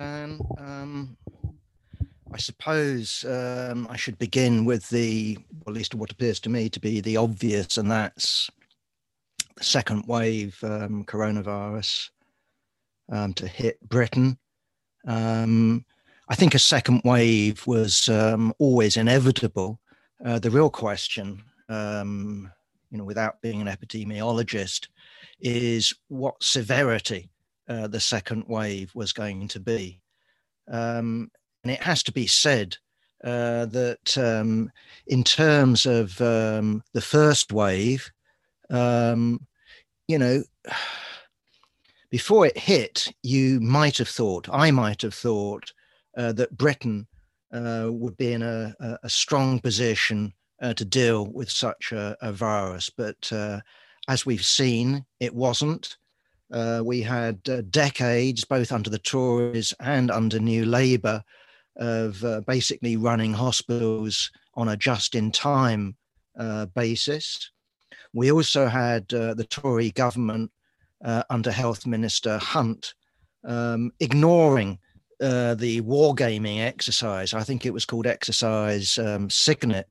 Um, I suppose um, I should begin with the, or at least what appears to me to be the obvious, and that's the second wave um, coronavirus um, to hit Britain. Um, I think a second wave was um, always inevitable. Uh, the real question, you know, without being an epidemiologist, is what severity uh, the second wave was going to be. Um, and it has to be said uh, that um, in terms of um, the first wave, um, you know, before it hit, you might have thought, I might have thought, uh, that Britain uh, would be in a, a strong position uh, to deal with such a, a virus. But as we've seen, it wasn't. Uh, we had uh, decades, both under the Tories and under New Labour, of basically running hospitals on a just in time basis. We also had the Tory government under Health Minister Hunt um, ignoring uh, the wargaming exercise. I think it was called Exercise um, Cygnus,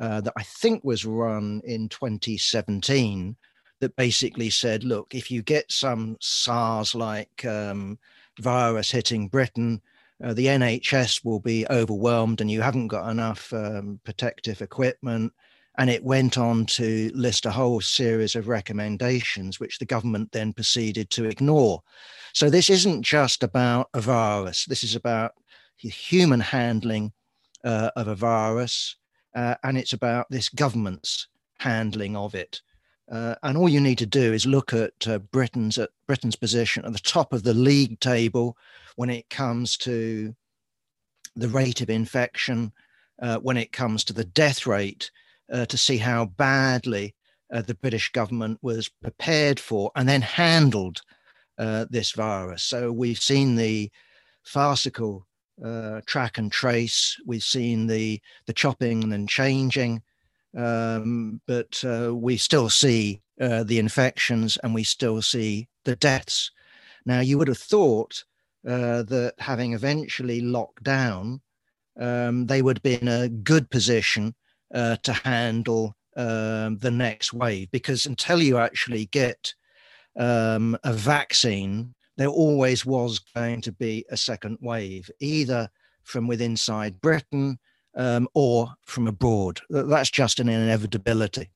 uh, that I think was run in 2017, that basically said, look, if you get some SARS like um, virus hitting Britain, uh, the NHS will be overwhelmed and you haven't got enough um, protective equipment. And it went on to list a whole series of recommendations, which the government then proceeded to ignore. So this isn't just about a virus. This is about human handling uh, of a virus, uh, and it's about this government's handling of it. Uh, and all you need to do is look at uh, Britain's at Britain's position at the top of the league table when it comes to the rate of infection, uh, when it comes to the death rate, uh, to see how badly the British government was prepared for and then handled uh, this virus. So we've seen the farcical uh, track and trace. We've seen the the chopping and changing, um, but uh, we still see uh, the infections and we still see the deaths. Now you would have thought uh, that having eventually locked down, um, they would be in a good position to handle um, the next wave because until you actually get um, a vaccine, there always was going to be a second wave, either from within inside Britain um, or from abroad. That's just an inevitability.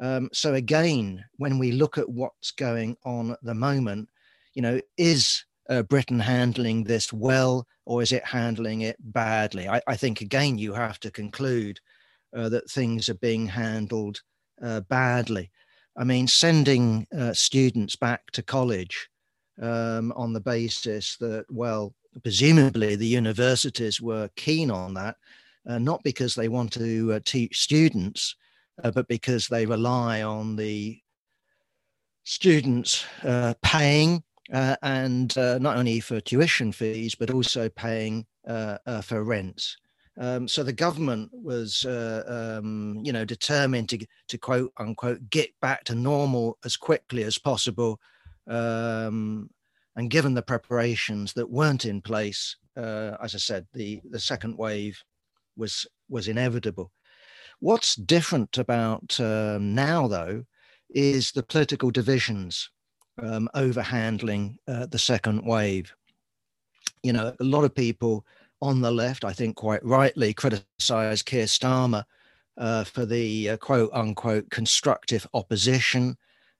Um, so again, when we look at what's going on at the moment, you know, is uh, Britain handling this well or is it handling it badly? I, I think again you have to conclude uh, that things are being handled uh, badly. I mean, sending uh, students back to college um, on the basis that, well, presumably the universities were keen on that, not because they want to uh, teach students, uh, but because they rely on the students uh, paying uh, and not only for tuition fees, but also paying for rents. Um, so the government was, uh, um, you know, determined to, to quote unquote get back to normal as quickly as possible. Um, and given the preparations that weren't in place, uh, as I said, the, the second wave was was inevitable. What's different about um, now, though, is the political divisions um, over handling uh, the second wave. You know, a lot of people on the left, I think quite rightly, criticised Keir Starmer uh, for the uh, quote unquote constructive opposition.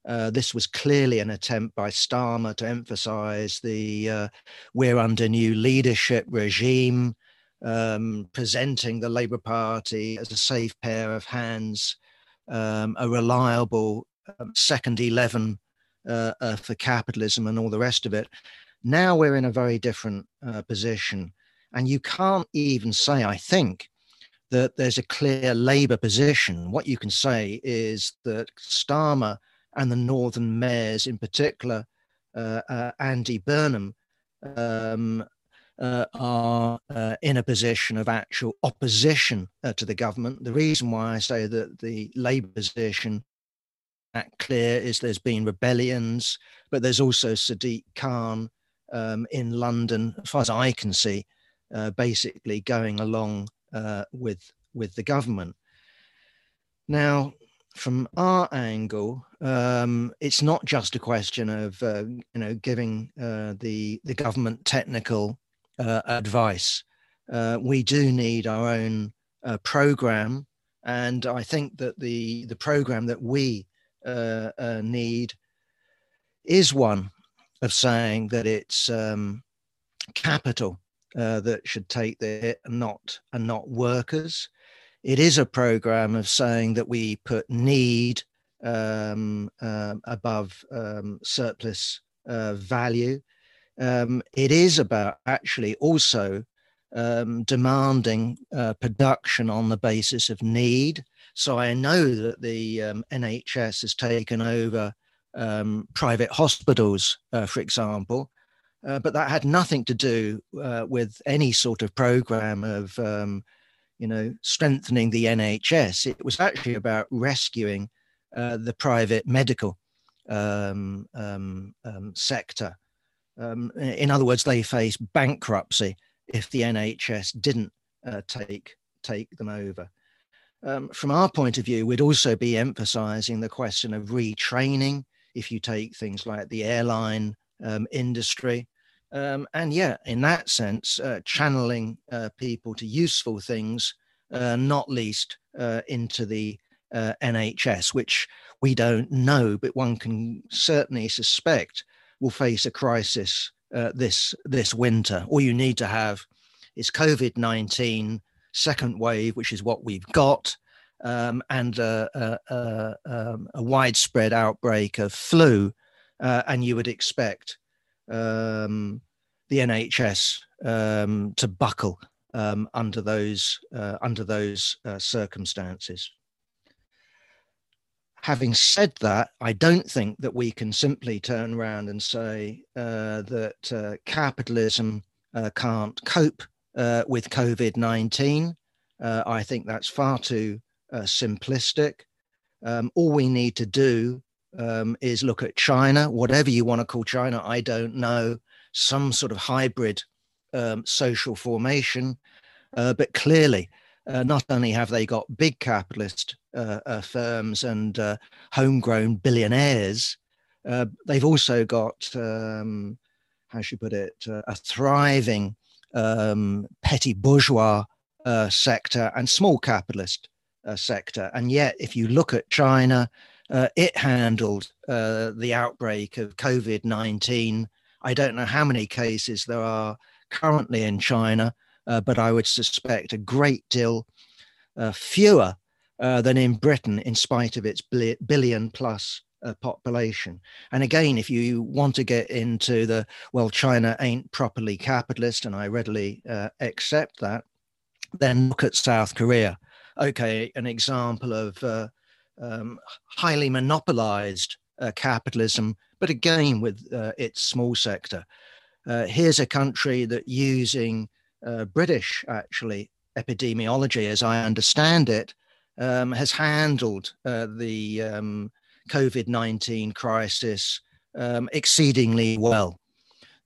Uh, this was clearly an attempt by Starmer to emphasise the uh, we're under new leadership regime, um, presenting the Labour Party as a safe pair of hands, um, a reliable um, second 11 uh, uh, for capitalism and all the rest of it. Now we're in a very different position. And you can't even say, I think, that there's a clear Labour position. What you can say is that Starmer and the Northern mayors, in particular, uh, uh, Andy Burnham, um, uh, are uh, in a position of actual opposition uh, to the government. The reason why I say that the Labour position that clear is there's been rebellions, but there's also Sadiq Khan um, in London, as far as I can see, uh, basically going along uh, with with the government. Now, from our angle, um, it's not just a question of uh, you know giving uh, the the government technical uh, advice. Uh, we do need our own uh, program, and I think that the the program that we uh, need is one of saying that it's um, capital that should take the hit, and not and not workers it is a program of saying that we put need um, uh, above um, surplus uh, value. Um, it is about actually also um, demanding uh, production on the basis of need. So I know that the um, NHS has taken over um, private hospitals, uh, for example, uh, but that had nothing to do uh, with any sort of program of you know, strengthening the NHS. It was actually about rescuing uh, the private medical um, um, um, sector. Um, in other words, they face bankruptcy if the NHS didn't uh, take take them over. Um, from our point of view, we'd also be emphasising the question of retraining. If you take things like the airline um, industry, um, and yeah, in that sense, uh, channeling uh, people to useful things, uh, not least uh, into the uh, NHS, which we don't know, but one can certainly suspect will face a crisis uh, this this winter. All you need to have is COVID nineteen second wave, which is what we've got. Um, and a, a, a, um, a, widespread outbreak of flu, uh, and you would expect um, the NHS um, to buckle um, under those uh, under those uh, circumstances. Having said that, I don't think that we can simply turn around and say uh, that uh, capitalism uh, can't cope uh, with COVID nineteen. I think that's far too simplistic. Um, all we need to do um, is look at China, whatever you want to call China, I don't know some sort of hybrid um, social formation. Uh, but clearly, uh, not only have they got big capitalist uh, uh firms and uh, homegrown billionaires, uh, they've also got, um, how should you put it, a thriving um, petty bourgeois sector and small capitalist sector. And yet, if you look at China, it handled the outbreak of COVID 19 I don't know how many cases there are currently in China, uh, but I would suspect a great deal uh, fewer uh, than in Britain, in spite of its billion plus uh, population. And again, if you want to get into the, well, China ain't properly capitalist, and I readily uh, accept that, then look at South Korea. Okay, an example of uh, um, highly monopolized capitalism but again with uh, its small sector. Uh, here's a country that using uh, British actually epidemiology, as I understand it, um, has handled uh, the um, COVID 19 crisis um, exceedingly well.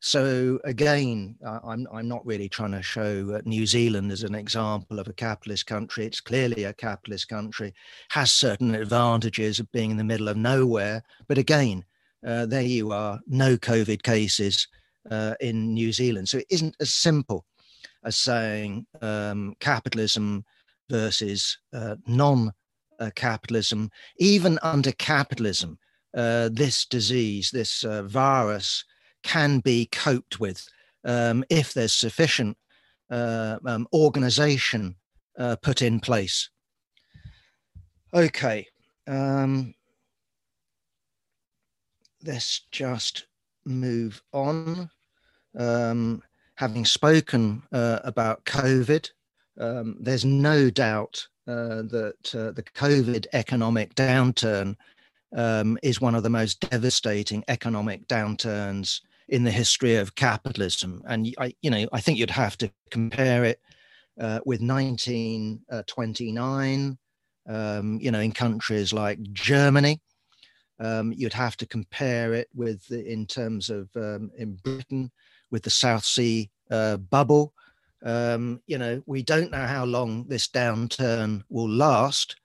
So again, I'm I'm not really trying to show New Zealand as an example of a capitalist country. It's clearly a capitalist country, has certain advantages of being in the middle of nowhere. But again, uh, there you are, no COVID cases uh, in New Zealand. So it isn't as simple as saying um, capitalism versus uh, non capitalism. Even under capitalism, uh, this disease, this uh, virus, can be coped with um, if there's sufficient uh, um, organization put in place. Okay. Um, let's just move on. Um, having spoken uh, about COVID, um, there's no doubt uh, that uh, the COVID economic downturn um, is one of the most devastating economic downturns in the history of capitalism. And I, you know, I think you'd have to compare it uh, with 1929. Um, you know, in countries like Germany, um, you'd have to compare it with, in terms of um, in Britain, with the South Sea uh, bubble. Um, you know, we don't know how long this downturn will last,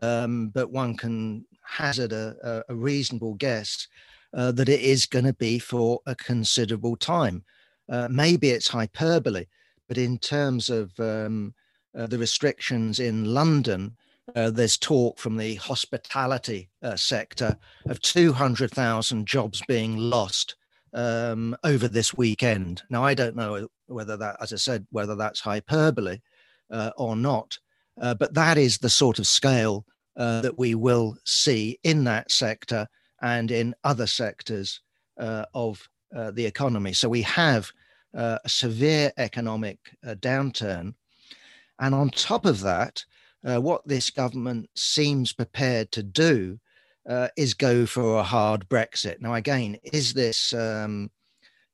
um, but one can hazard a, a reasonable guess uh, that it is going to be for a considerable time. Uh, maybe it's hyperbole, but in terms of um, uh, the restrictions in London, uh, there's talk from the hospitality uh, sector of 200,000 jobs being lost um, over this weekend. Now, I don't know whether that, as I said, whether that's hyperbole uh, or not, uh, but that is the sort of scale uh, that we will see in that sector and in other sectors uh, of uh, the economy. So we have uh, a severe economic downturn. And on top of that, what this government seems prepared to do uh, is go for a hard Brexit. Now, again, is this, um,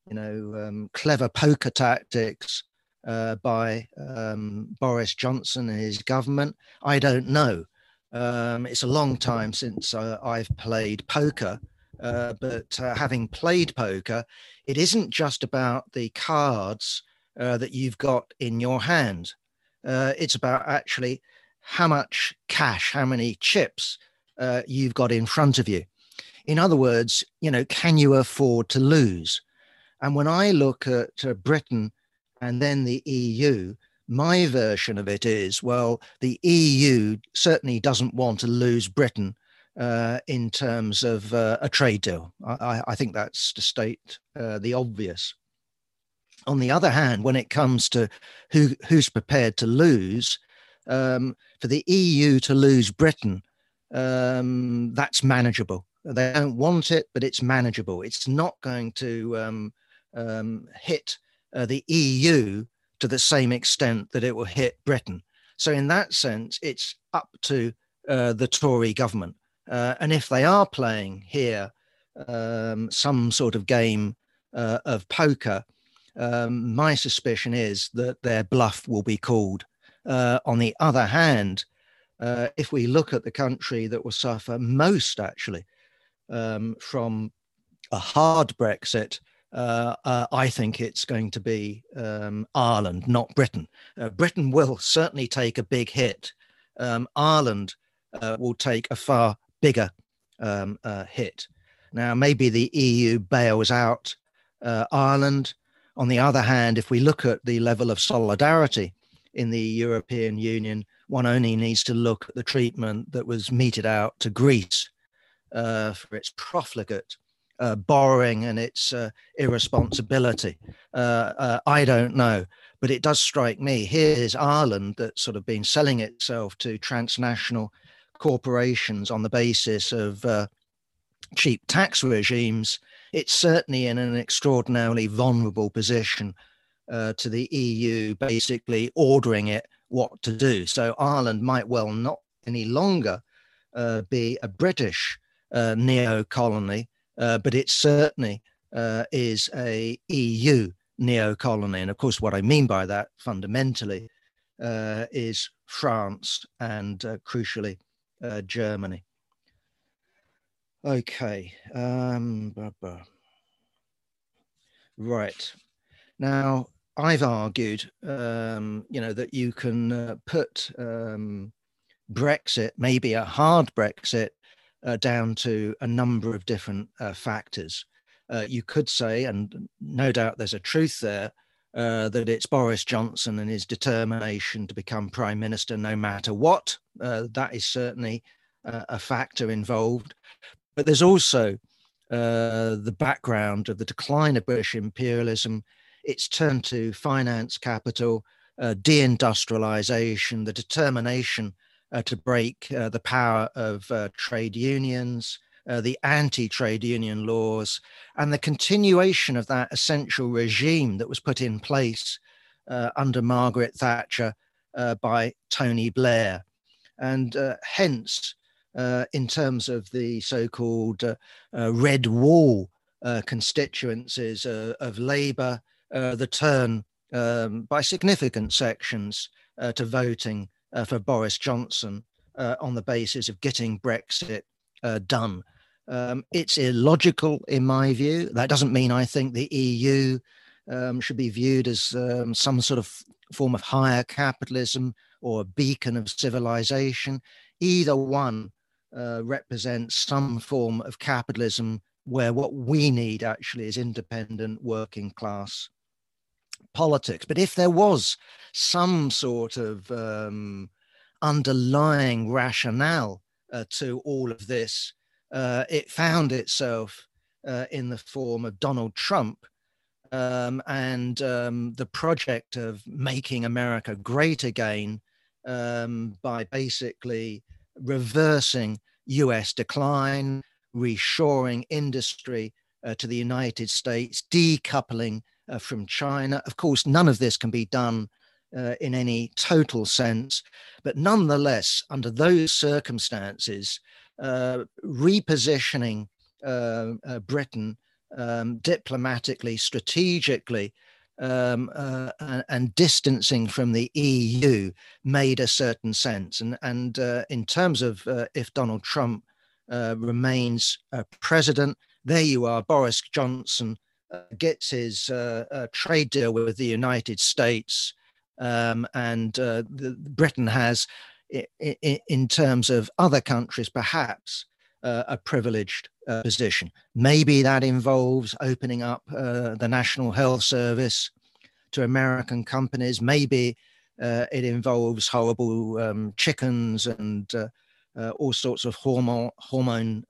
you know, um, clever poker tactics uh, by um, Boris Johnson and his government? I don't know. Um, it's a long time since uh, I've played poker, uh, but uh, having played poker, it isn't just about the cards uh, that you've got in your hand. it's about actually how much cash, how many chips uh, you've got in front of you. In other words, you know, can you afford to lose? And when I look at uh, Britain and then the EU, my version of it is well, the EU certainly doesn't want to lose Britain uh, in terms of uh, a trade deal. I, I, think that's to state uh, the obvious. On the other hand, when it comes to who, who's prepared to lose, um, for the EU to lose Britain um, that's manageable. They don't want it, but it's manageable. It's not going to um, um, hit uh, the EU to the same extent that it will hit Britain. So, in that sense, it's up to uh, the Tory government. Uh, and if they are playing here um, some sort of game uh, of poker, um, my suspicion is that their bluff will be called. Uh, on the other hand, uh, if we look at the country that will suffer most actually um, from a hard Brexit, uh, uh, I think it's going to be um, Ireland, not Britain. Uh, Britain will certainly take a big hit. Um, Ireland uh, will take a far bigger um, uh, hit. Now, maybe the EU bails out Ireland. On the other hand, if we look at the level of solidarity in the European Union, one only needs to look at the treatment that was meted out to Greece uh, for its profligate uh, borrowing and its uh, irresponsibility. Uh, uh, I don't know, but it does strike me. Here's Ireland that's sort of been selling itself to transnational corporations on the basis of uh, cheap tax regimes. It's certainly in an extraordinarily vulnerable position to the EU, basically ordering it what to do. So Ireland might well not any longer uh, be a British uh, neo colony, uh, but it certainly uh, is a EU neo colony. And of course, what I mean by that fundamentally uh, is France and uh, crucially Germany. Okay. Um. Right. Now, I've argued, um, you know, that you can uh, put um, Brexit, maybe a hard Brexit, uh, down to a number of different uh, factors. Uh, you could say, and no doubt there's a truth there, uh, that it's Boris Johnson and his determination to become prime minister no matter what. Uh, that is certainly a factor involved. But there's also the background of the decline of British imperialism it's turned to finance capital, uh, deindustrialization, the determination uh, to break uh, the power of uh, trade unions, uh, the anti trade union laws, and the continuation of that essential regime that was put in place uh, under Margaret Thatcher by Tony Blair. And hence, in terms of the so called red wall constituencies of Labour, the turn um, by significant sections uh, to voting uh, for Boris Johnson uh, on the basis of getting Brexit uh, done. Um, it's illogical in my view. That doesn't mean I think the EU um, should be viewed as um, some sort of form of higher capitalism or a beacon of civilization. Either one uh, represents some form of capitalism where what we need actually is independent working class politics. But if there was some sort of um, underlying rationale uh, to all of this, uh, it found itself uh, in the form of Donald Trump um, and um, the project of making America great again um, by basically reversing US decline, reshoring industry uh, to the United States, decoupling uh, from China. Of course, none of this can be done uh, in any total sense, but nonetheless, under those circumstances, uh, repositioning uh, uh, Britain um, diplomatically, strategically, um, uh, and, and, distancing from the EU made a certain sense. And, and uh, in terms of uh, if Donald Trump uh, remains president, there you are, Boris Johnson gets his trade deal with the United States, um, and the, Britain has, in, in terms of other countries, perhaps uh, a privileged uh, position. Maybe that involves opening up uh, the National Health Service to American companies. Maybe uh, it involves horrible um, chickens and uh, uh, all sorts of hormone hormone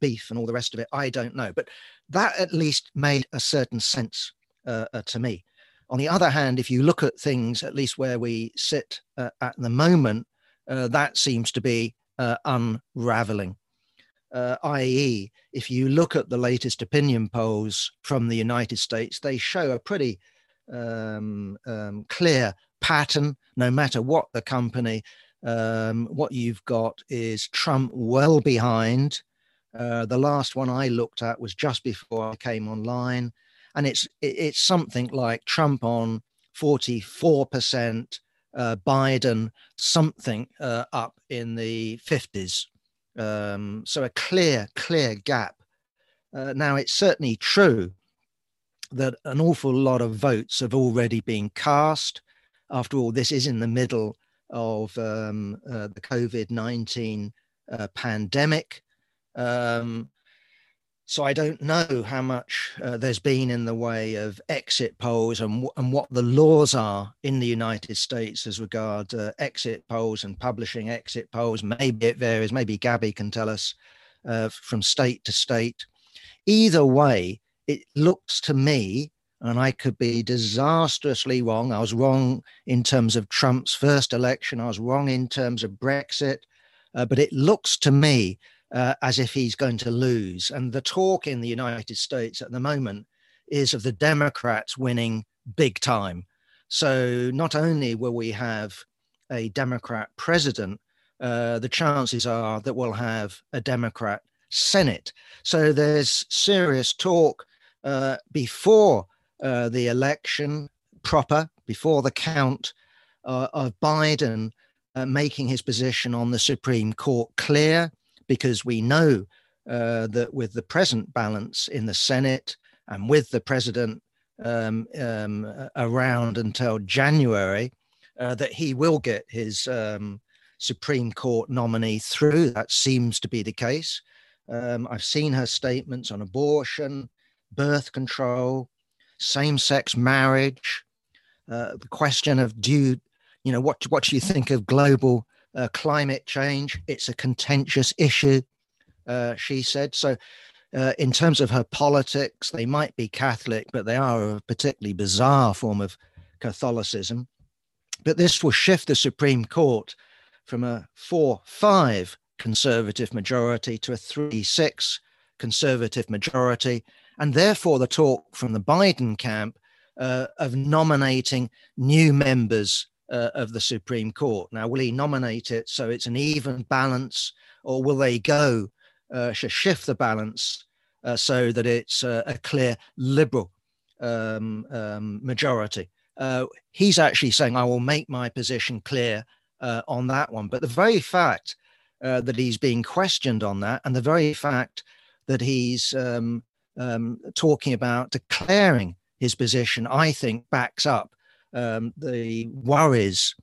beef and all the rest of it. I don't know, but that at least made a certain sense to me. On the other hand, if you look at things, at least where we sit at the moment, that seems to be uh, unraveling. Uh, i.e., if you look at the latest opinion polls from the United States, they show a pretty um, um, clear pattern, no matter what the company. Um, what you've got is Trump well behind. Uh, the last one I looked at was just before I came online, and it's it's something like Trump on 44%, uh, Biden something uh, up in the 50s. Um, so a clear, clear gap. Uh, now, it's certainly true that an awful lot of votes have already been cast. After all, this is in the middle of um, uh, the COVID 19 uh, pandemic. Um, so I don't know how much uh, there's been in the way of exit polls and, and what the laws are in the United States as regard uh, exit polls and publishing exit polls. Maybe it varies. Maybe Gabby can tell us uh, from state to state. Either way, it looks to me, and I could be disastrously wrong. I was wrong in terms of Trump's first election. I was wrong in terms of Brexit. Uh, but it looks to me uh, as if he's going to lose. And the talk in the United States at the moment is of the Democrats winning big time. So not only will we have a Democrat president, uh, the chances are that we'll have a Democrat Senate. So there's serious talk uh, before uh, the election proper, before the count uh, of Biden uh, making his position on the Supreme Court clear because we know uh, that with the present balance in the Senate and with the president um, um, around until January, uh, that he will get his um, Supreme Court nominee through. That seems to be the case. Um, I've seen her statements on abortion, birth control, same sex marriage, uh, the question of do you, you know, what, what do you think of global uh, climate change. It's a contentious issue, uh, she said. So, uh, in terms of her politics, they might be Catholic, but they are a particularly bizarre form of Catholicism. But this will shift the Supreme Court from a 4 5 conservative majority to a 3 6 conservative majority. And therefore, the talk from the Biden camp uh, of nominating new members uh, of the Supreme Court. Now, will he nominate it so it's an even balance, or will they go uh, shift the balance uh, so that it's a clear liberal um, um, majority? Uh, he's actually saying, I will make my position clear uh, on that one. But the very fact uh, that he's being questioned on that, and the very fact that he's um, um, talking about declaring his position, I think backs up um, the worries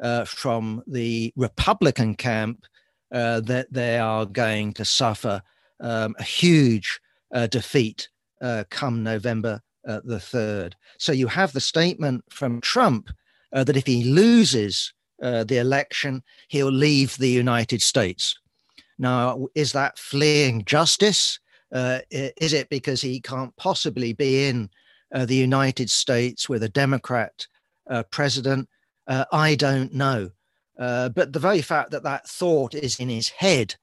uh, from the Republican camp uh, that they are going to suffer um, a huge uh, defeat uh, come November uh, the 3rd. So you have the statement from Trump uh, that if he loses the election, he'll leave the United States. Now, is that fleeing justice? is it because he can't possibly be in the United States with a Democrat president? I don't know. Uh, but the very fact that that thought is in his head,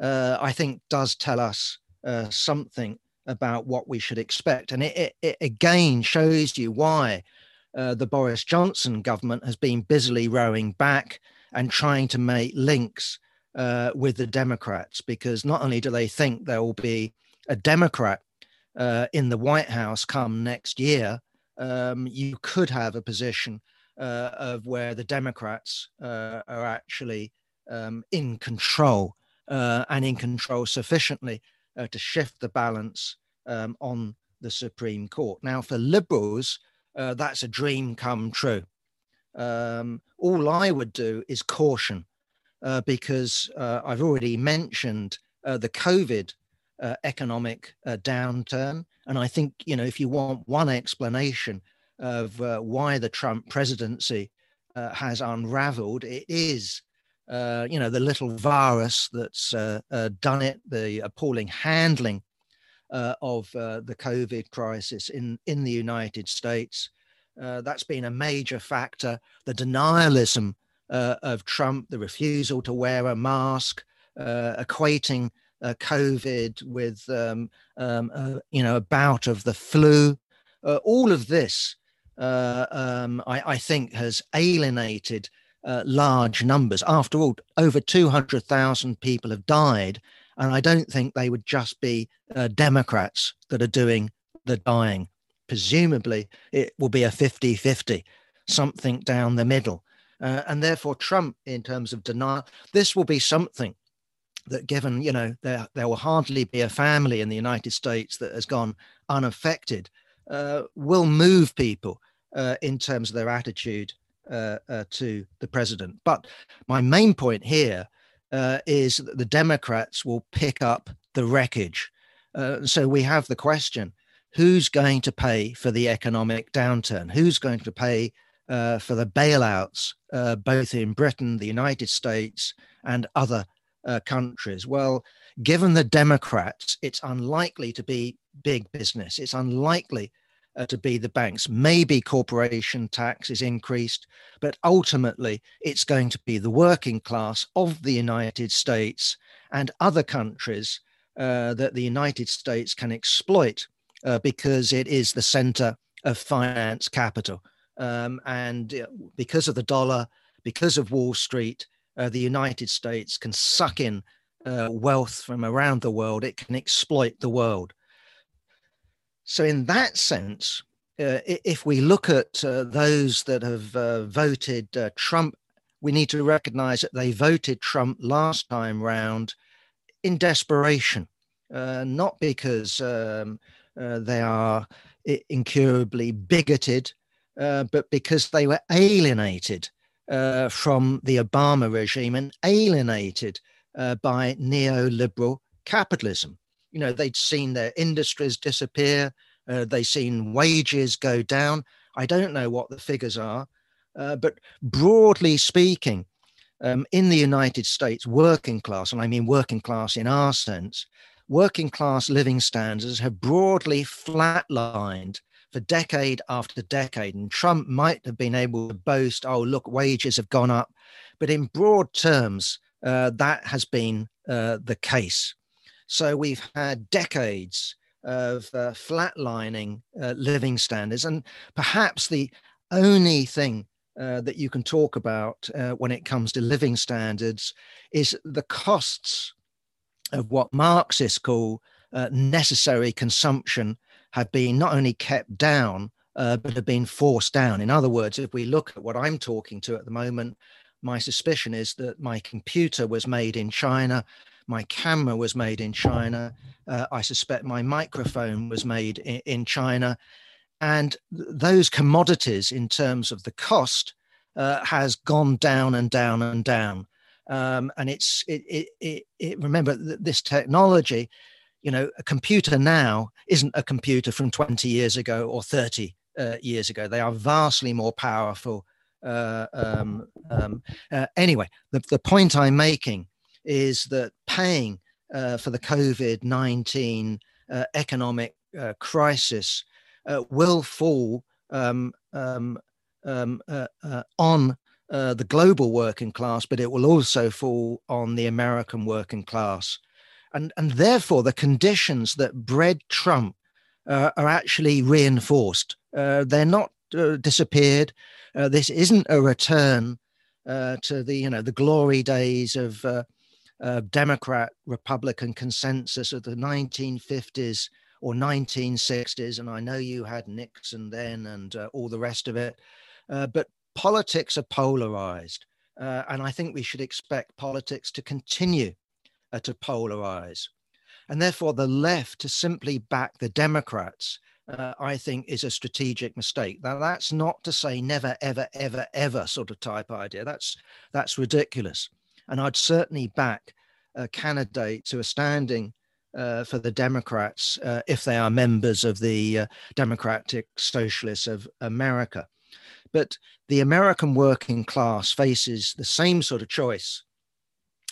uh, I think, does tell us uh, something about what we should expect. And it, it, it again shows you why uh, the Boris Johnson government has been busily rowing back and trying to make links uh, with the Democrats, because not only do they think there will be a Democrat in the White House come next year, um, you could have a position uh, of where the Democrats uh, are actually um, in control uh, and in control sufficiently uh, to shift the balance um, on the Supreme Court. Now, for liberals, uh, that's a dream come true. Um, all I would do is caution uh, because I've already mentioned the COVID economic downturn. And I think, you know, if you want one explanation of uh, why the Trump presidency uh, has unraveled. It is, uh, you know, the little virus that's uh, uh, done it, the appalling handling uh, of the COVID crisis in, in the United States. that's been a major factor. The denialism of Trump, the refusal to wear a mask, equating COVID with, um, um, you know, a bout of the flu. all of this uh, um, I, I, think has alienated uh, large numbers. After all, over 200,000 people have died, and I don't think they would just be uh, Democrats that are doing the dying. Presumably, it will be a 50 50, something down the middle. Uh, and therefore, Trump, in terms of denial, this will be something that given you know there there will hardly be a family in the United States that has gone unaffected uh, will move people uh, in terms of their attitude uh, uh, to the president. But my main point here uh, is that the Democrats will pick up the wreckage. Uh, so we have the question who's going to pay for the economic downturn? Who's going to pay for the bailouts, both in Britain, the United States, and other countries? Well, given the Democrats, it's unlikely to be big business. It's unlikely uh, to be the banks. Maybe corporation tax is increased, but ultimately it's going to be the working class of the United States and other countries uh, that the United States can exploit uh, because it is the center of finance capital. Um, and uh, because of the dollar, because of Wall Street, uh, the United States can suck in uh, wealth from around the world. It can exploit the world. So, in that sense, uh, if we look at uh, those that have uh, voted uh, Trump, we need to recognize that they voted Trump last time round in desperation, uh, not because um, uh, they are incurably bigoted, but because they were alienated from the Obama regime and alienated by neoliberal capitalism. You know they'd seen their industries disappear uh, they'd seen wages go down. I don't know what the figures are uh, but broadly speaking um, in the united states working class and i mean working class in our sense working class living standards have broadly flatlined for decade after decade and trump might have been able to boast oh look wages have gone up but in broad terms uh, that has been uh, the case so we've had decades of uh, flatlining uh, living standards. And perhaps the only thing uh, that you can talk about uh, when it comes to living standards is the costs of what Marxists call necessary consumption have been not only kept down, uh, but have been forced down. In other words, if we look at what I'm talking to at the moment, my suspicion is that my computer was made in China my camera was made in China. Uh, I suspect my microphone was made in, in China. And th- those commodities, in terms of the cost, uh, has gone down and down and down. Um, and it's it, it, it, it remember this technology you know a computer now isn't a computer from 20 years ago or 30 uh, years ago. They are vastly more powerful uh, um, um, uh, anyway the, the point i'm making is that paying uh, for the covid-19 uh, economic uh, crisis will fall um, um, um on the global working class but it will also fall on the american working class and and therefore the conditions that bred Trump uh, are actually reinforced. Uh, they're not uh, disappeared. Uh, this isn't a return uh, to the you know the glory days of uh, Democrat Republican consensus of the 1950s or 1960s. And I know you had Nixon then and all the rest of it, but politics are polarized. and I think we should expect politics to continue uh, to polarize. And therefore, the left to simply back the Democrats, uh, I think, is a strategic mistake. Now, that's not to say never, ever, ever, ever sort of type idea. That's that's ridiculous. And I'd certainly back a candidate to a standing uh, for the Democrats uh, if they are members of the uh, Democratic Socialists of America. But the American working class faces the same sort of choice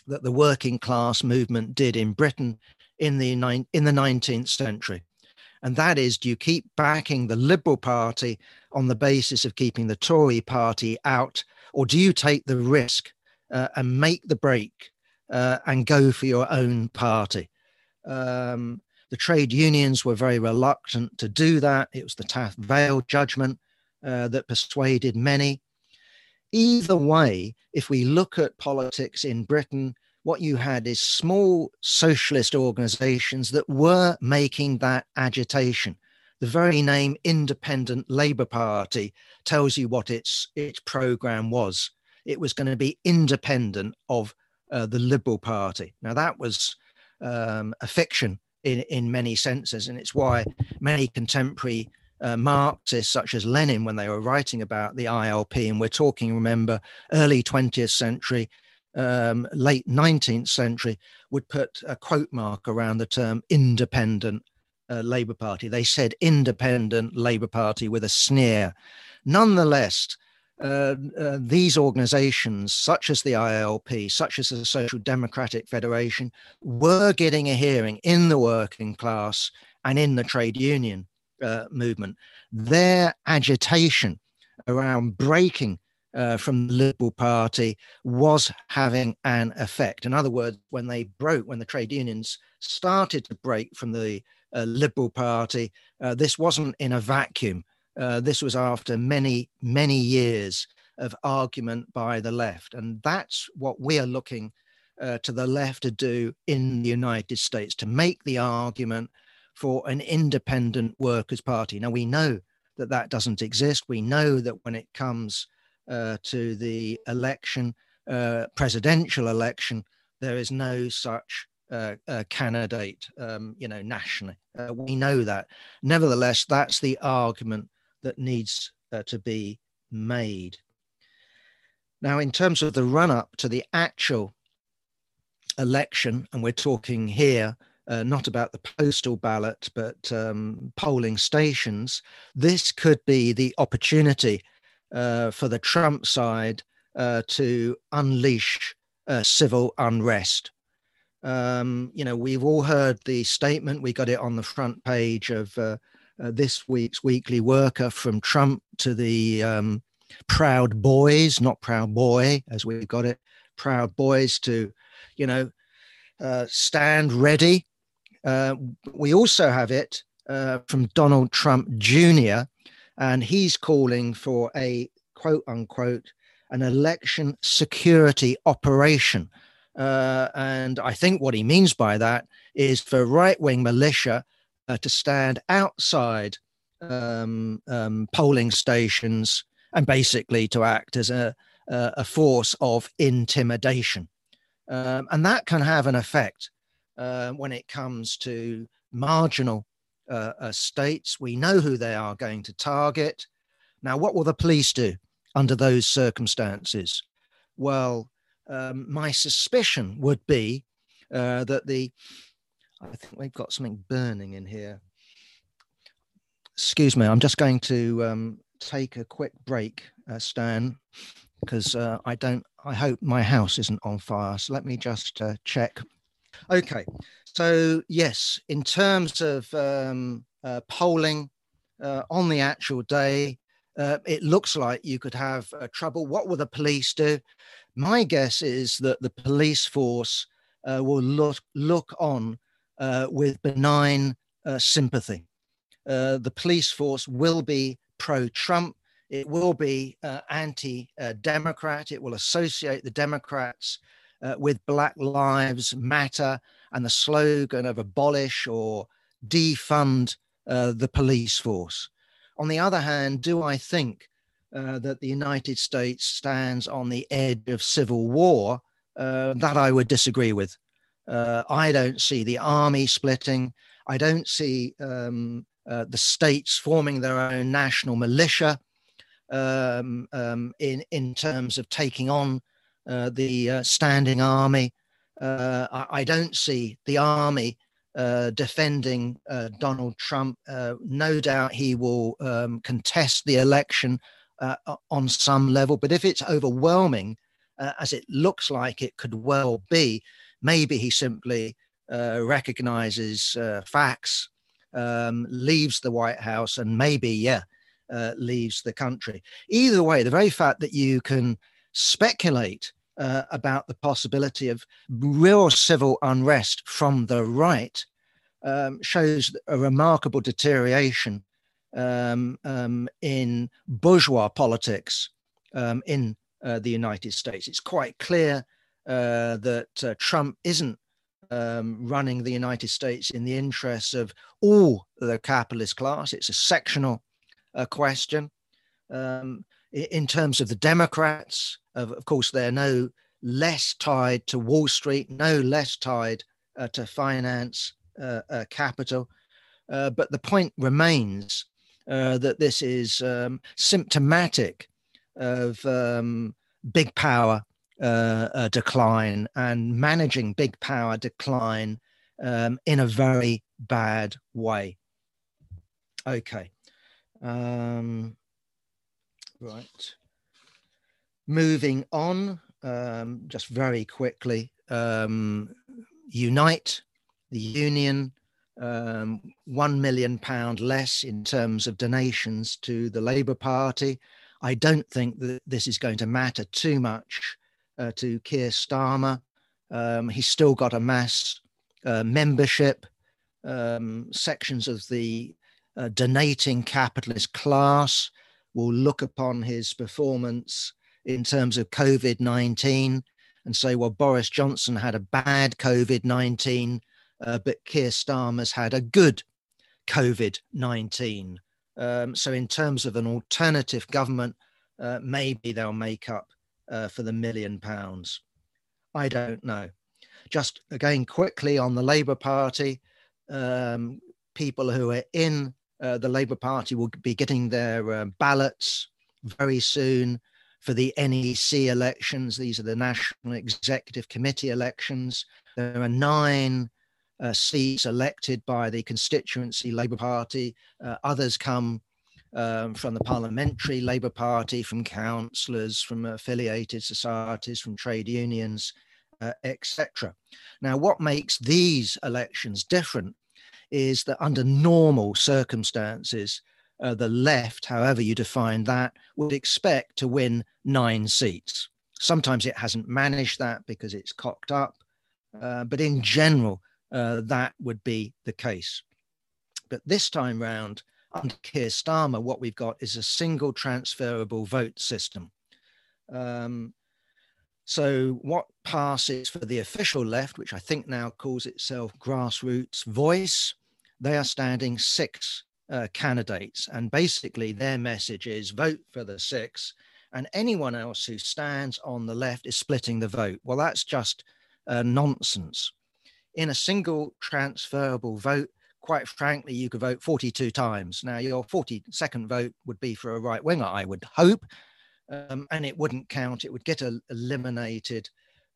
that the working class movement did in Britain in the, in the 19th century. And that is, do you keep backing the Liberal Party on the basis of keeping the Tory Party out, or do you take the risk uh, and make the break uh, and go for your own party? Um, the trade unions were very reluctant to do that. It was the Taff Vale judgment uh, that persuaded many. Either way, if we look at politics in Britain, what you had is small socialist organizations that were making that agitation. The very name Independent Labour Party tells you what its, its program was. It was going to be independent of uh, the Liberal Party. Now, that was um, a fiction in, in many senses, and it's why many contemporary uh, Marxists such as Lenin, when they were writing about the ILP, and we're talking, remember, early 20th century, um, late 19th century, would put a quote mark around the term independent uh, Labour Party. They said independent Labour Party with a sneer. Nonetheless, uh, uh, these organizations, such as the ILP, such as the Social Democratic Federation, were getting a hearing in the working class and in the trade union uh, movement, their agitation around breaking uh, from the Liberal Party was having an effect. In other words, when they broke, when the trade unions started to break from the uh, Liberal Party, uh, this wasn't in a vacuum. Uh, this was after many, many years of argument by the left. And that's what we are looking to the left to do in the United States to make the argument for an independent workers' party. Now, we know that that doesn't exist. We know that when it comes uh, to the election, uh, presidential election, there is no such uh, candidate, um, you know, nationally. Uh, we know that. Nevertheless, that's the argument that needs uh, to be made. Now, in terms of the run up to the actual election, and we're talking here uh, not about the postal ballot, but um, polling stations, this could be the opportunity uh, for the Trump side uh, to unleash uh, civil unrest. Um, you know, we've all heard the statement, we got it on the front page of uh, uh, this week's Weekly Worker from Trump to the um, Proud Boys, not Proud Boy, as we got it, Proud Boys to, you know, stand ready uh, we also have it uh, from Donald Trump Jr., and he's calling for a quote unquote an election security operation. Uh, and I think what he means by that is for right wing militia uh, to stand outside um, um, polling stations and basically to act as a, a force of intimidation. Um, and that can have an effect uh, when it comes to marginal uh, uh, states. We know who they are going to target. Now, what will the police do under those circumstances? Well, um, my suspicion would be uh, that the, I think we've got something burning in here. Excuse me, I'm just going to um, take a quick break, uh, Stan, because uh, I don't, I hope my house isn't on fire. So let me just uh, check. Okay, so yes, in terms of um, uh, polling uh, on the actual day, uh, it looks like you could have uh, trouble. What will the police do? My guess is that the police force uh, will look look on uh, with benign sympathy. the police force will be pro-Trump. It will be anti-Democrat. It will associate the Democrats with Black Lives Matter and the slogan of abolish or defund uh, the police force. On the other hand, do I think uh, that the United States stands on the edge of civil war? Uh, that I would disagree with. Uh, I don't see the army splitting. I don't see um, uh, the states forming their own national militia um, um, in in terms of taking on uh, the standing army. Uh, I, I, don't see the army uh, defending uh, Donald Trump. Uh, no doubt he will um, contest the election uh, on some level, but if it's overwhelming, uh, as it looks like it could well be, maybe he simply recognizes facts, um, leaves the White House, and maybe, yeah, leaves the country. Either way, the very fact that you can speculate uh, about the possibility of real civil unrest from the right um, shows a remarkable deterioration um, um, in bourgeois politics um, in uh, the United States. It's quite clear uh, that uh, Trump isn't um, running the United States in the interests of all the capitalist class. It's a sectional uh, question. Um, in terms of the Democrats, of, of course, they're no less tied to Wall Street, no less tied uh, to finance uh, uh, capital. Uh, but the point remains uh, that this is um, symptomatic of um, big power uh, decline and managing big power decline um, in a very bad way. Okay. Um, right. Moving on, um, just very quickly, um, Unite, the union, um, one million pound less in terms of donations to the Labour Party. I don't think that this is going to matter too much uh, to Keir Starmer. Um, he's still got a mass uh, membership. Um, sections of the uh, donating capitalist class will look upon his performance in terms of COVID 19 and say, well, Boris Johnson had a bad COVID 19, uh, but Keir Starmer's had a good COVID 19. Um, so, in terms of an alternative government, uh, maybe they'll make up uh, for the million pounds. I don't know. Just again, quickly on the Labour Party, um, people who are in uh, the Labour Party will be getting their uh, ballots very soon for the NEC elections. These are the National Executive Committee elections. There are nine uh, seats elected by the constituency Labour Party. Uh, others come um, from the Parliamentary Labour Party, from councillors, from affiliated societies, from trade unions, uh, etc. Now, what makes these elections different is that under normal circumstances, uh, the left, however you define that, would expect to win nine seats. Sometimes it hasn't managed that because it's cocked up, uh, but in general, uh, that would be the case. But this time round, under Keir Starmer, what we've got is a single transferable vote system. Um, so, what passes for the official left, which I think now calls itself Grassroots Voice, they are standing six uh, candidates. And basically, their message is vote for the six, and anyone else who stands on the left is splitting the vote. Well, that's just uh, nonsense. In a single transferable vote, quite frankly, you could vote 42 times. Now, your 42nd vote would be for a right winger, I would hope, um, and it wouldn't count. It would get eliminated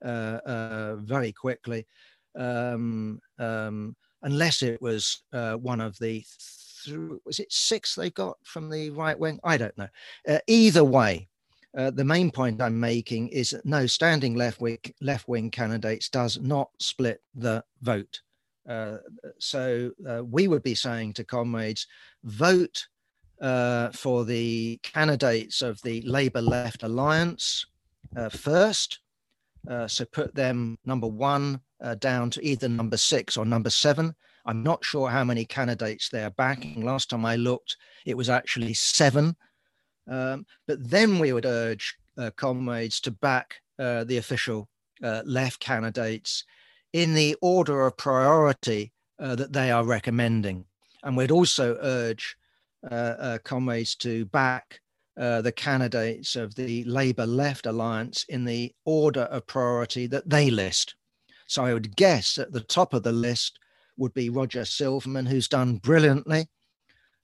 uh, uh, very quickly, um, um, unless it was uh, one of the th- was it six they got from the right wing? I don't know. Uh, either way, uh, the main point I'm making is that no standing left wing left wing candidates does not split the vote. Uh, so uh, we would be saying to comrades, vote uh, for the candidates of the Labour Left Alliance first. so put them number one down to either number six or number seven. I'm not sure how many candidates they're backing. Last time I looked, it was actually seven. Um, but then we would urge uh, comrades to back uh, the official uh, left candidates in the order of priority uh, that they are recommending. And we'd also urge uh, uh, comrades to back the candidates of the Labour Left Alliance in the order of priority that they list. So I would guess at the top of the list would be Roger Silverman, who's done brilliantly.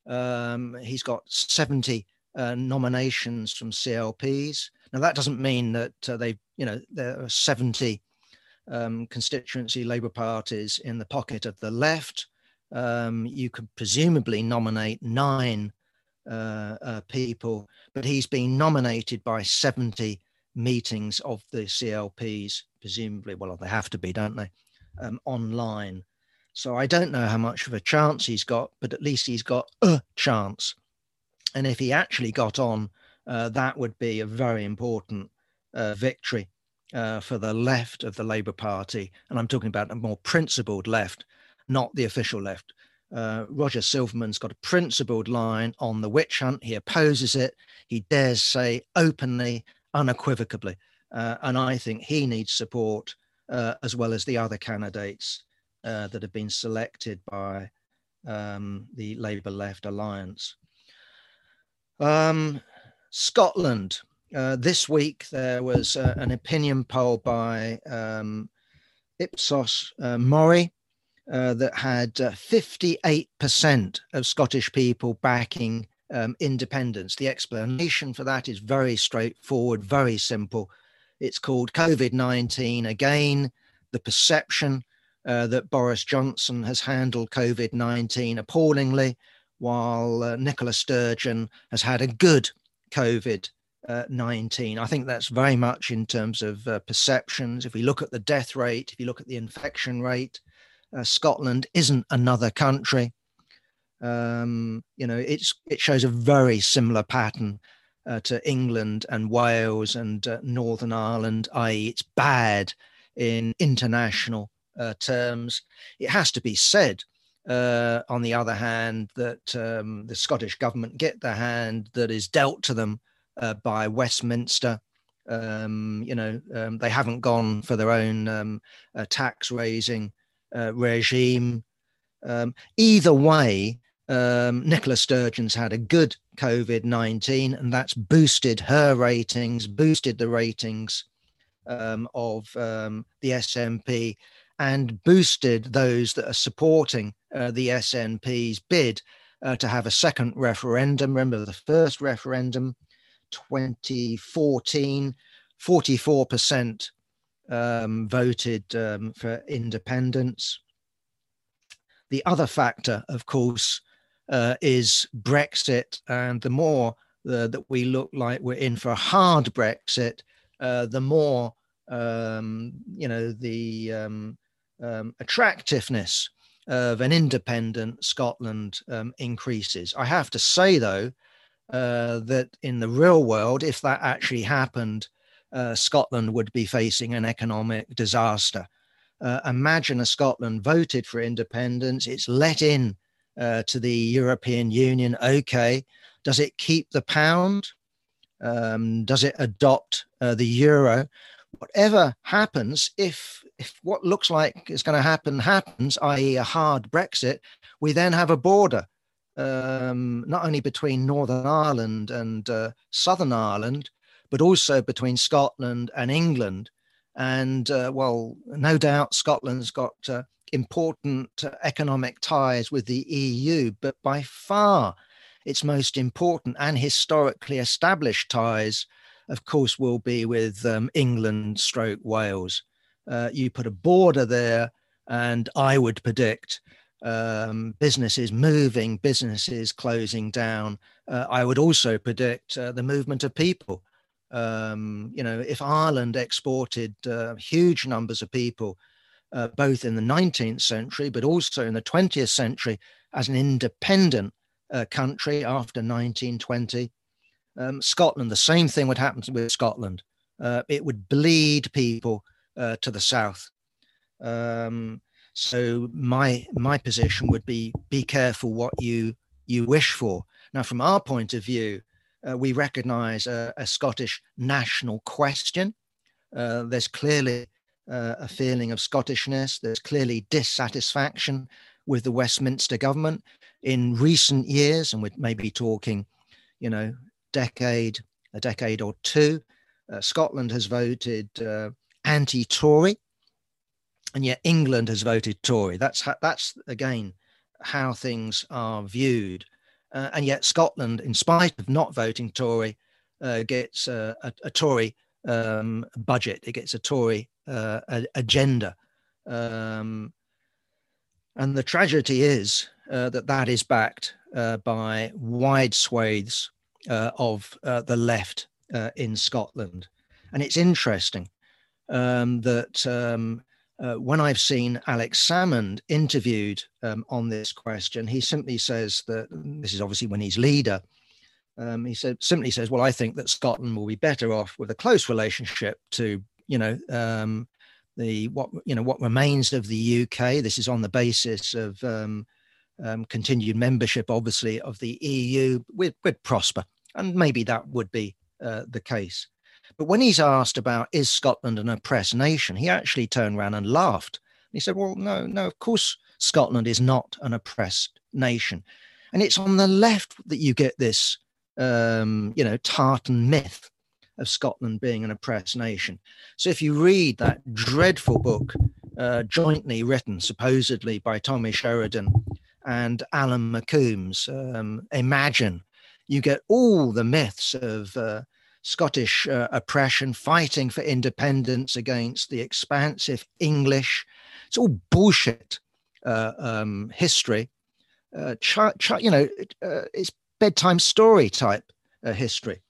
Um, he's got 70 uh, nominations from CLPs. Now, that doesn't mean that uh, they, you know, there are 70 um, constituency Labour parties in the pocket of the left. Um, you could presumably nominate nine uh, uh people, but he's been nominated by 70 meetings of the CLPs, presumably, well, they have to be, don't they, um, online. So I don't know how much of a chance he's got, but at least he's got a chance. And if he actually got on, uh, that would be a very important uh, victory uh, for the left of the Labour Party. And I'm talking about a more principled left, not the official left. Uh, Roger Silverman's got a principled line on the witch hunt. He opposes it. He dares say openly, unequivocally. Uh, and I think he needs support uh, as well as the other candidates uh, that have been selected by um, the Labour Left Alliance. Um, Scotland. Uh, this week there was uh, an opinion poll by um, Ipsos uh, Mori uh, that had 58% of Scottish people backing um, independence. The explanation for that is very straightforward, very simple. It's called COVID 19 again, the perception uh, that Boris Johnson has handled COVID 19 appallingly, while uh, Nicola Sturgeon has had a good COVID uh, 19. I think that's very much in terms of uh, perceptions. If we look at the death rate, if you look at the infection rate, uh, Scotland isn't another country. Um, you know, it's it shows a very similar pattern uh, to England and Wales and Northern Ireland, i.e., it's bad in international uh, terms. It has to be said, uh, on the other hand, that um, the Scottish government get the hand that is dealt to them uh, by Westminster. Um, you know, um, they haven't gone for their own um, uh, tax raising uh, regime. Um, either way, um, Nicola Sturgeon's had a good COVID 19, and that's boosted her ratings, boosted the ratings um, of um, the SNP and boosted those that are supporting uh, the SNP's bid uh, to have a second referendum. Remember the first referendum, 2014, 44% um, voted um, for independence. The other factor, of course, uh, is Brexit. And the more uh, that we look like we're in for a hard Brexit, uh, the more um, you know the um, um, attractiveness of an independent Scotland um, increases. I have to say, though, uh, that in the real world, if that actually happened, uh, Scotland would be facing an economic disaster. Uh, imagine a Scotland voted for independence, it's let in uh, to the European Union. Okay, does it keep the pound? Um, does it adopt uh, the euro? Whatever happens, if if what looks like is going to happen happens, i.e., a hard Brexit, we then have a border um, not only between Northern Ireland and uh, Southern Ireland, but also between Scotland and England. And uh, well, no doubt Scotland's got uh, important uh, economic ties with the EU, but by far its most important and historically established ties, of course, will be with um, England stroke Wales. Uh, you put a border there, and I would predict um, businesses moving, businesses closing down. Uh, I would also predict uh, the movement of people. Um, you know, if Ireland exported uh, huge numbers of people, uh, both in the 19th century, but also in the 20th century, as an independent uh, country after 1920, um, Scotland, the same thing would happen with Scotland. Uh, it would bleed people to the south. Um, so my my position would be be careful what you you wish for. Now, from our point of view, uh, we recognise a, a, Scottish national question. Uh, there's clearly uh, a feeling of Scottishness. There's clearly dissatisfaction with the Westminster government in recent years, and we're maybe talking, you know, decade a decade or two. Uh, Scotland has voted uh, anti-Tory and yet England has voted Tory. That's that's again how things are viewed, uh, and yet Scotland, in spite of not voting Tory, uh, gets a, a, a Tory um, budget. It gets a Tory uh, agenda, um, and the tragedy is uh, that that is backed uh, by wide swathes uh, of the left in Scotland, and it's interesting um, that um, uh, when I've seen Alex Salmond interviewed um, on this question, he simply says that this is obviously when he's leader. Um, he said simply says, "Well, I think that Scotland will be better off with a close relationship to you know um, the what you know what remains of the UK. This is on the basis of um, um, continued membership, obviously, of the EU with with Prosper, and maybe that would be uh, the case." But when he's asked about is Scotland an oppressed nation, he actually turned around and laughed. He said, Well, no, no, of course Scotland is not an oppressed nation. And it's on the left that you get this, um, you know, tartan myth of Scotland being an oppressed nation. So if you read that dreadful book, uh, jointly written supposedly by Tommy Sheridan and Alan McCombes, um, Imagine, you get all the myths of uh, Scottish uh, oppression, fighting for independence against the expansive English. It's all bullshit uh, um, history. Uh, ch- ch- you know, uh, it's bedtime story type history.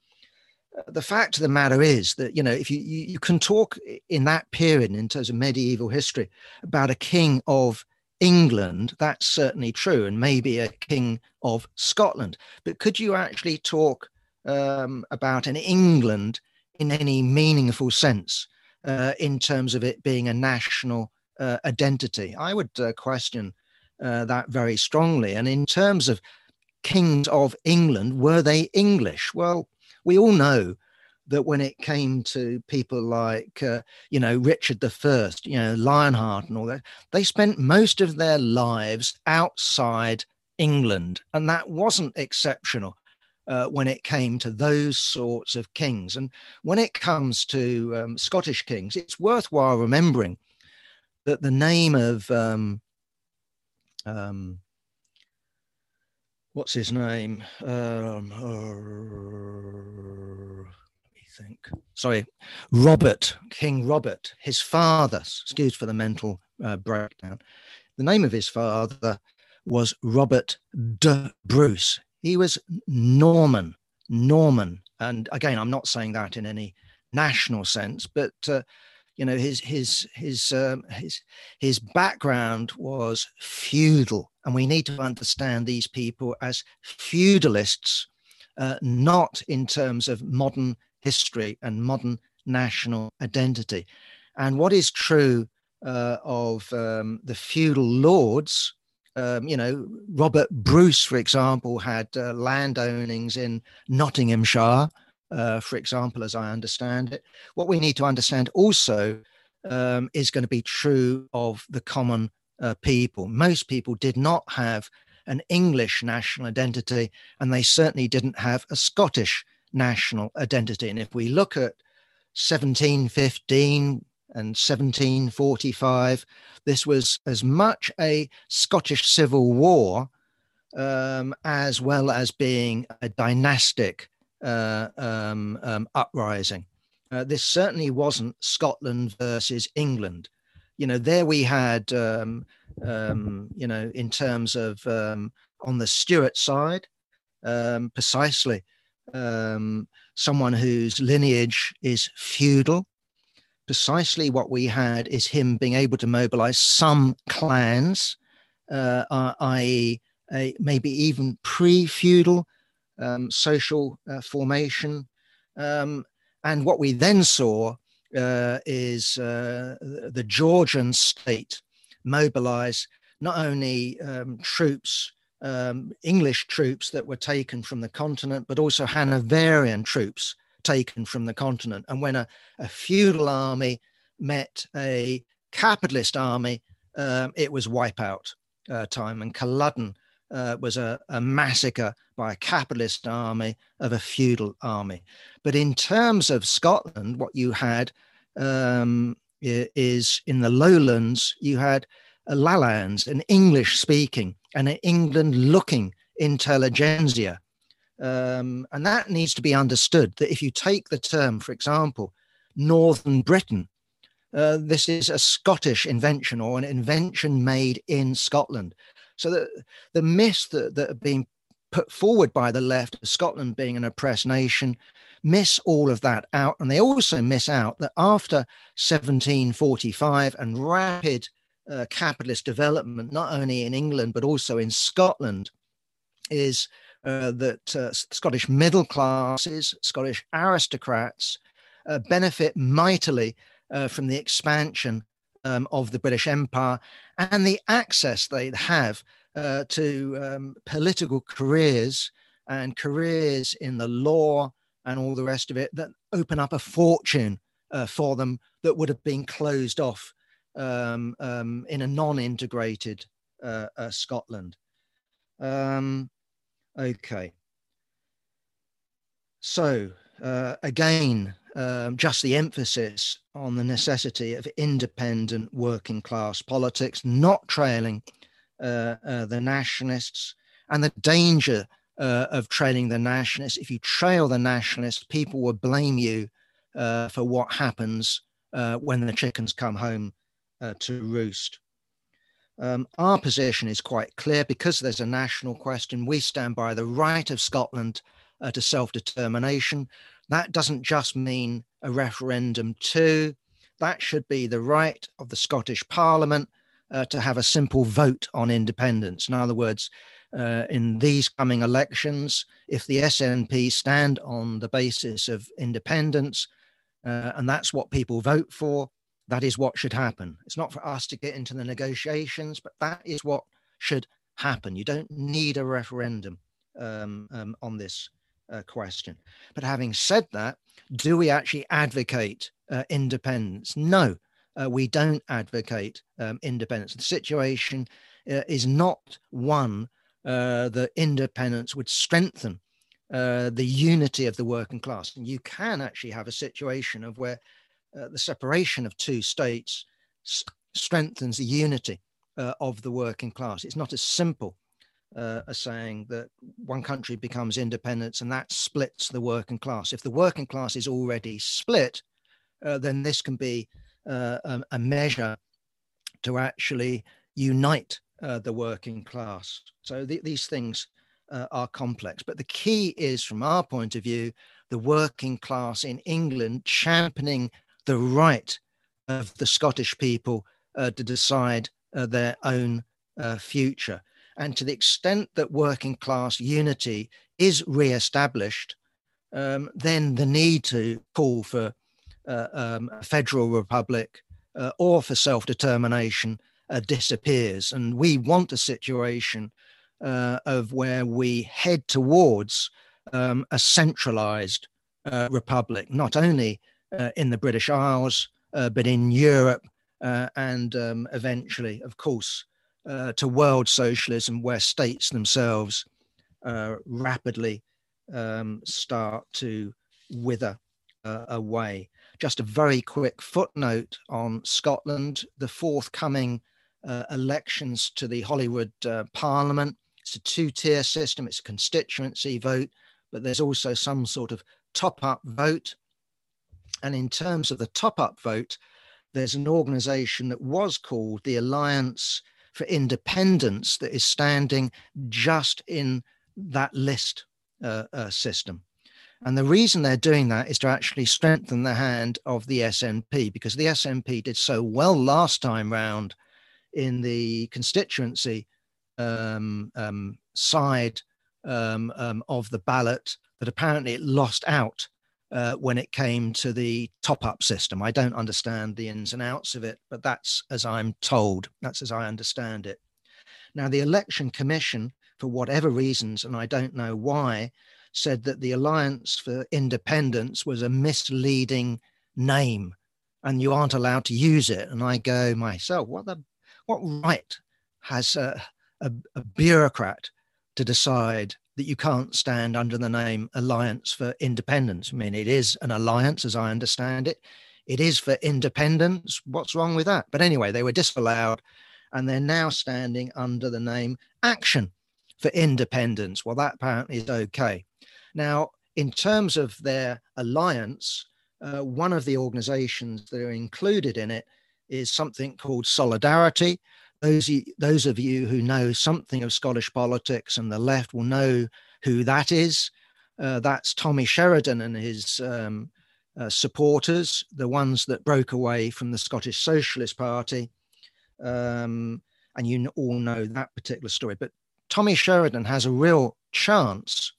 The fact of the matter is that you know if you, you you can talk in that period in terms of medieval history about a king of England, that's certainly true, and maybe a king of Scotland. But could you actually talk um, about an England in any meaningful sense uh, in terms of it being a national uh, identity. I would uh, question uh, that very strongly. And in terms of kings of England, were they English? Well, we all know that when it came to people like, uh, you know, Richard I, you know, Lionheart and all that, they spent most of their lives outside England. And that wasn't exceptional uh, when it came to those sorts of kings. And when it comes to um, Scottish kings, it's worthwhile remembering that the name of um, um, what's his name? Um, uh, let me think. Sorry, Robert, King Robert, his father. Excuse for the mental uh, breakdown. The name of his father was Robert de Bruce. He was Norman, Norman. And again, I'm not saying that in any national sense, but uh, you know, his his his um, his his background was feudal, and we need to understand these people as feudalists, uh, not in terms of modern history and modern national identity. And what is true uh, of um, the feudal lords um, you know, Robert Bruce, for example, had uh, land ownings in Nottinghamshire, uh, for example, as I understand it. What we need to understand also um, is going to be true of the common uh, people. Most people did not have an English national identity, and they certainly didn't have a Scottish national identity. And if we look at 1715, and 1745. This was as much a Scottish civil war um, as well as being a dynastic uh, um, um, uprising. Uh, this certainly wasn't Scotland versus England. You know, there we had, um, um, you know, in terms of um, on the Stuart side, um, precisely um, someone whose lineage is feudal. Precisely what we had is him being able to mobilize some clans, uh, i.e., a, maybe even pre-feudal um, social uh, formation. Um, and what we then saw uh, is uh, the Georgian state mobilize not only um, troops, um, English troops that were taken from the continent, but also Hanoverian troops taken from the continent. And when a, a feudal army met a capitalist army, um, it was wipeout uh, time. And Culloden uh, was a, a, massacre by a capitalist army of a feudal army. But in terms of Scotland, what you had um, is in the lowlands, you had a Lowlands, an English speaking and an England looking intelligentsia. Um, and that needs to be understood that if you take the term, for example, Northern Britain, uh, this is a Scottish invention or an invention made in Scotland. So the, the myths that, that have been put forward by the left Scotland being an oppressed nation miss all of that out. And they also miss out that after 1745 and rapid uh, capitalist development, not only in England, but also in Scotland, is uh, that uh, Scottish middle classes, Scottish aristocrats uh, benefit mightily uh, from the expansion um, of the British Empire and the access they have uh, to um, political careers and careers in the law and all the rest of it that open up a fortune uh, for them that would have been closed off um, um, in a non-integrated uh, uh Scotland. Um, okay. So uh, again, um, just the emphasis on the necessity of independent working class politics, not trailing uh, uh, the nationalists, and the danger uh, of trailing the nationalists. If you trail the nationalists, people will blame you uh, for what happens uh, when the chickens come home to roost. Um, our position is quite clear because there's a national question. We stand by the right of Scotland to self determination. That doesn't just mean a referendum, too. That should be the right of the Scottish Parliament uh, to have a simple vote on independence. In other words, uh, in these coming elections, if the SNP stand on the basis of independence, uh, and that's what people vote for, that is what should happen. It's not for us to get into the negotiations, but that is what should happen. You don't need a referendum um, um, on this uh, question. But having said that, do we actually advocate uh, independence? No, uh, we don't advocate um, independence. The situation uh, is not one uh, that independence would strengthen uh, the unity of the working class. And you can actually have a situation of where the separation of two states s- strengthens the unity of the working class. It's not as simple uh, as saying that one country becomes independent and that splits the working class. If the working class is already split, uh, then this can be uh, um, a measure to actually unite uh, the working class. So th- these things uh, are complex. But the key is, from our point of view, the working class in England championing the right of the Scottish people uh, to decide their own future. And to the extent that working class unity is re-established, um, then the need to call for uh, um, a federal republic uh, or for self determination uh, disappears. And we want a situation of where we head towards um, a centralized republic, not only in the British Isles, but in Europe and um, eventually, of course, uh, to world socialism, where states themselves uh, rapidly um, start to wither uh, away. Just a very quick footnote on Scotland, the forthcoming uh, elections to the Holyrood uh, Parliament. It's a two tier system, it's a constituency vote, but there's also some sort of top up vote. And in terms of the top up vote, there's an organization that was called the Alliance for Independence that is standing just in that list uh, uh, system. And the reason they're doing that is to actually strengthen the hand of the SNP because the SNP did so well last time round in the constituency um, um, side um, um of the ballot that apparently it lost out uh, when it came to the top up system. I don't understand the ins and outs of it, but that's as I'm told, that's as I understand it. Now, the Election Commission, for whatever reasons, and I don't know why, said that the Alliance for Independence was a misleading name and you aren't allowed to use it. And I go myself, what the what right has a, a, a bureaucrat to decide that you can't stand under the name Alliance for Independence. I mean, it is an alliance, as I understand it. It is for independence. What's wrong with that? But anyway, they were disallowed, and they're now standing under the name Action for Independence. Well, that apparently is okay. Now, in terms of their alliance, uh, one of the organizations that are included in it is something called Solidarity, those those of you who know something of Scottish politics and the left will know who that is. Uh, that's Tommy Sheridan and his um, uh, supporters, the ones that broke away from the Scottish Socialist Party. Um, and you all know that particular story. But Tommy Sheridan has a real chance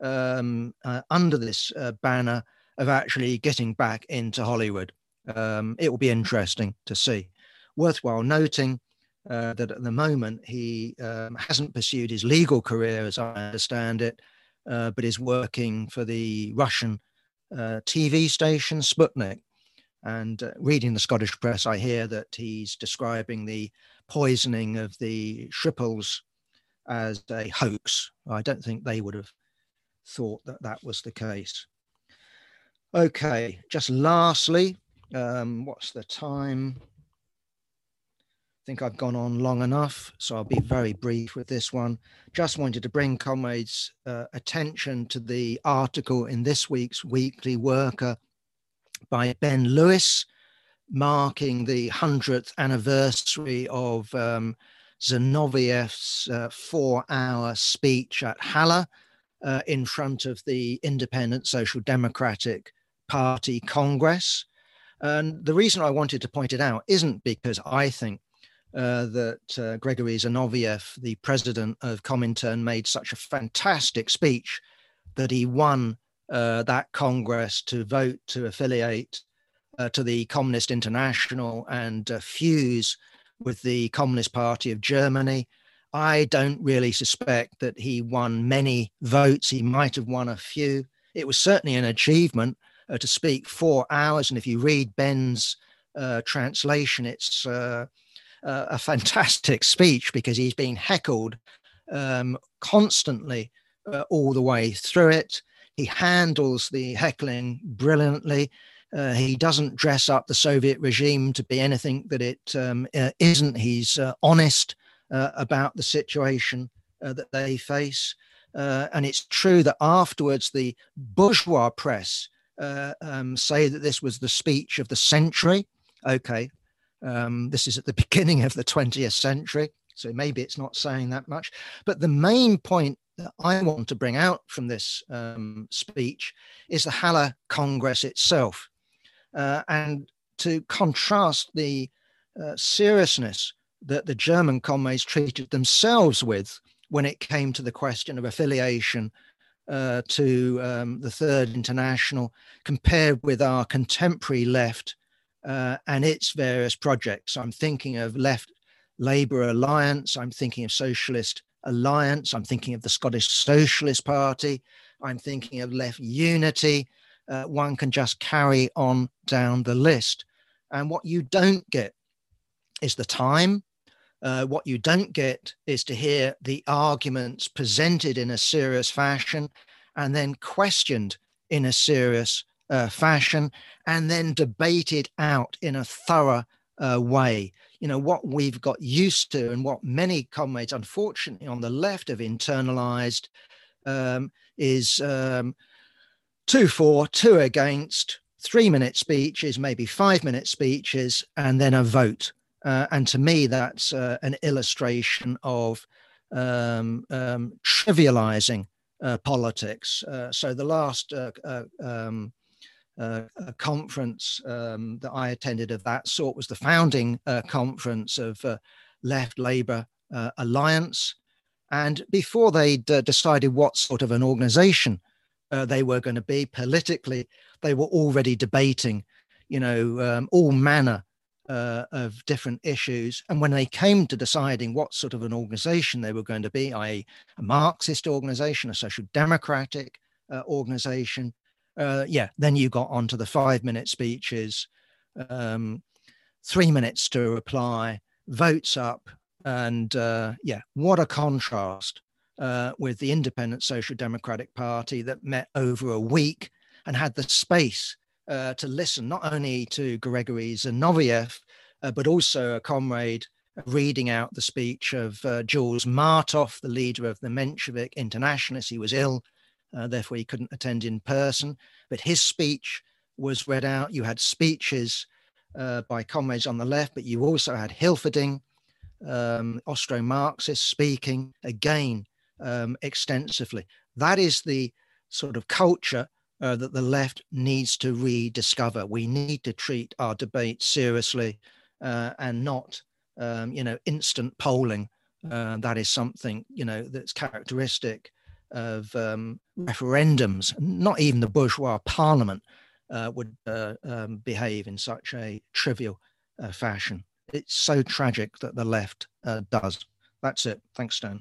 um, uh, under this uh, banner of actually getting back into Holyrood. Um, it will be interesting to see. Worthwhile noting uh, that at the moment he um, hasn't pursued his legal career, as I understand it, uh, but is working for the Russian uh, TV station Sputnik. And uh, reading the Scottish press, I hear that he's describing the poisoning of the Skripals as a hoax. I don't think they would have thought that that was the case. Okay, just lastly, um, what's the time? Think I've gone on long enough, so I'll be very brief with this one. Just wanted to bring comrades' uh, attention to the article in this week's Weekly Worker by Ben Lewis, marking the 100th anniversary of um, Zinoviev's uh, four hour speech at Halle uh, in front of the Independent Social Democratic Party Congress. And the reason I wanted to point it out isn't because I think uh, that uh, Gregory Zinoviev, the president of Comintern, made such a fantastic speech that he won uh, that Congress to vote to affiliate uh, to the Communist International and uh, fuse with the Communist Party of Germany. I don't really suspect that he won many votes. He might have won a few. It was certainly an achievement to speak four hours. And if you read Ben's translation, it's uh, a fantastic speech because he's been heckled um, constantly uh, all the way through it. He handles the heckling brilliantly. Uh, he doesn't dress up the Soviet regime to be anything that it um, uh, not He's uh, honest uh, about the situation that they face. and it's true that afterwards, the bourgeois press um, say that this was the speech of the century. Okay, um, this is at the beginning of the 20th century, so maybe it's not saying that much. But the main point that I want to bring out from this um, speech is the Halle Congress itself. Uh, and to contrast the uh, seriousness that the German comrades treated themselves with when it came to the question of affiliation uh, to um, the Third International, compared with our contemporary left uh, and its various projects. I'm thinking of Left Labour Alliance, I'm thinking of Socialist Alliance, I'm thinking of the Scottish Socialist Party, I'm thinking of Left Unity. Uh, one can just carry on down the list. And what you don't get is the time. Uh, what you don't get is to hear the arguments presented in a serious fashion and then questioned in a serious uh, fashion and then debate it out in a thorough uh, way. You know, what we've got used to and what many comrades, unfortunately, on the left have internalized um, is um, two for, two against, three minute speeches, maybe five minute speeches, and then a vote. Uh, and to me, that's uh, an illustration of um, um, trivializing uh, politics. Uh, so the last uh, uh, um, conference um, that I attended of that sort was the founding conference of Left Labour Alliance. And before they'd decided what sort of an organization they were going to be politically, they were already debating, you know, um, all manner uh, of different issues. And when they came to deciding what sort of an organization they were going to be, i.e., a Marxist organization, a social democratic uh, organization, uh, yeah, then you got onto the five minute speeches, um, three minutes to reply, votes up. And uh, yeah, what a contrast uh, with the Independent Social Democratic Party that met over a week and had the space uh, to listen not only to Gregory Zinoviev, uh, but also a comrade reading out the speech of uh, Jules Martov, the leader of the Menshevik Internationalists. He was ill, uh, therefore he couldn't attend in person, but his speech was read out. You had speeches uh, by comrades on the left, but you also had Hilferding, um, Austro-Marxist speaking again um, extensively. That is the sort of culture uh, that the left needs to rediscover. We need to treat our debate seriously uh, and not, um, you know, instant polling. Uh, that is something, you know, that's characteristic of um, referendums. Not even the bourgeois parliament uh, would uh, um, behave in such a trivial uh, fashion. It's so tragic that the left does. That's it. Thanks, Stan.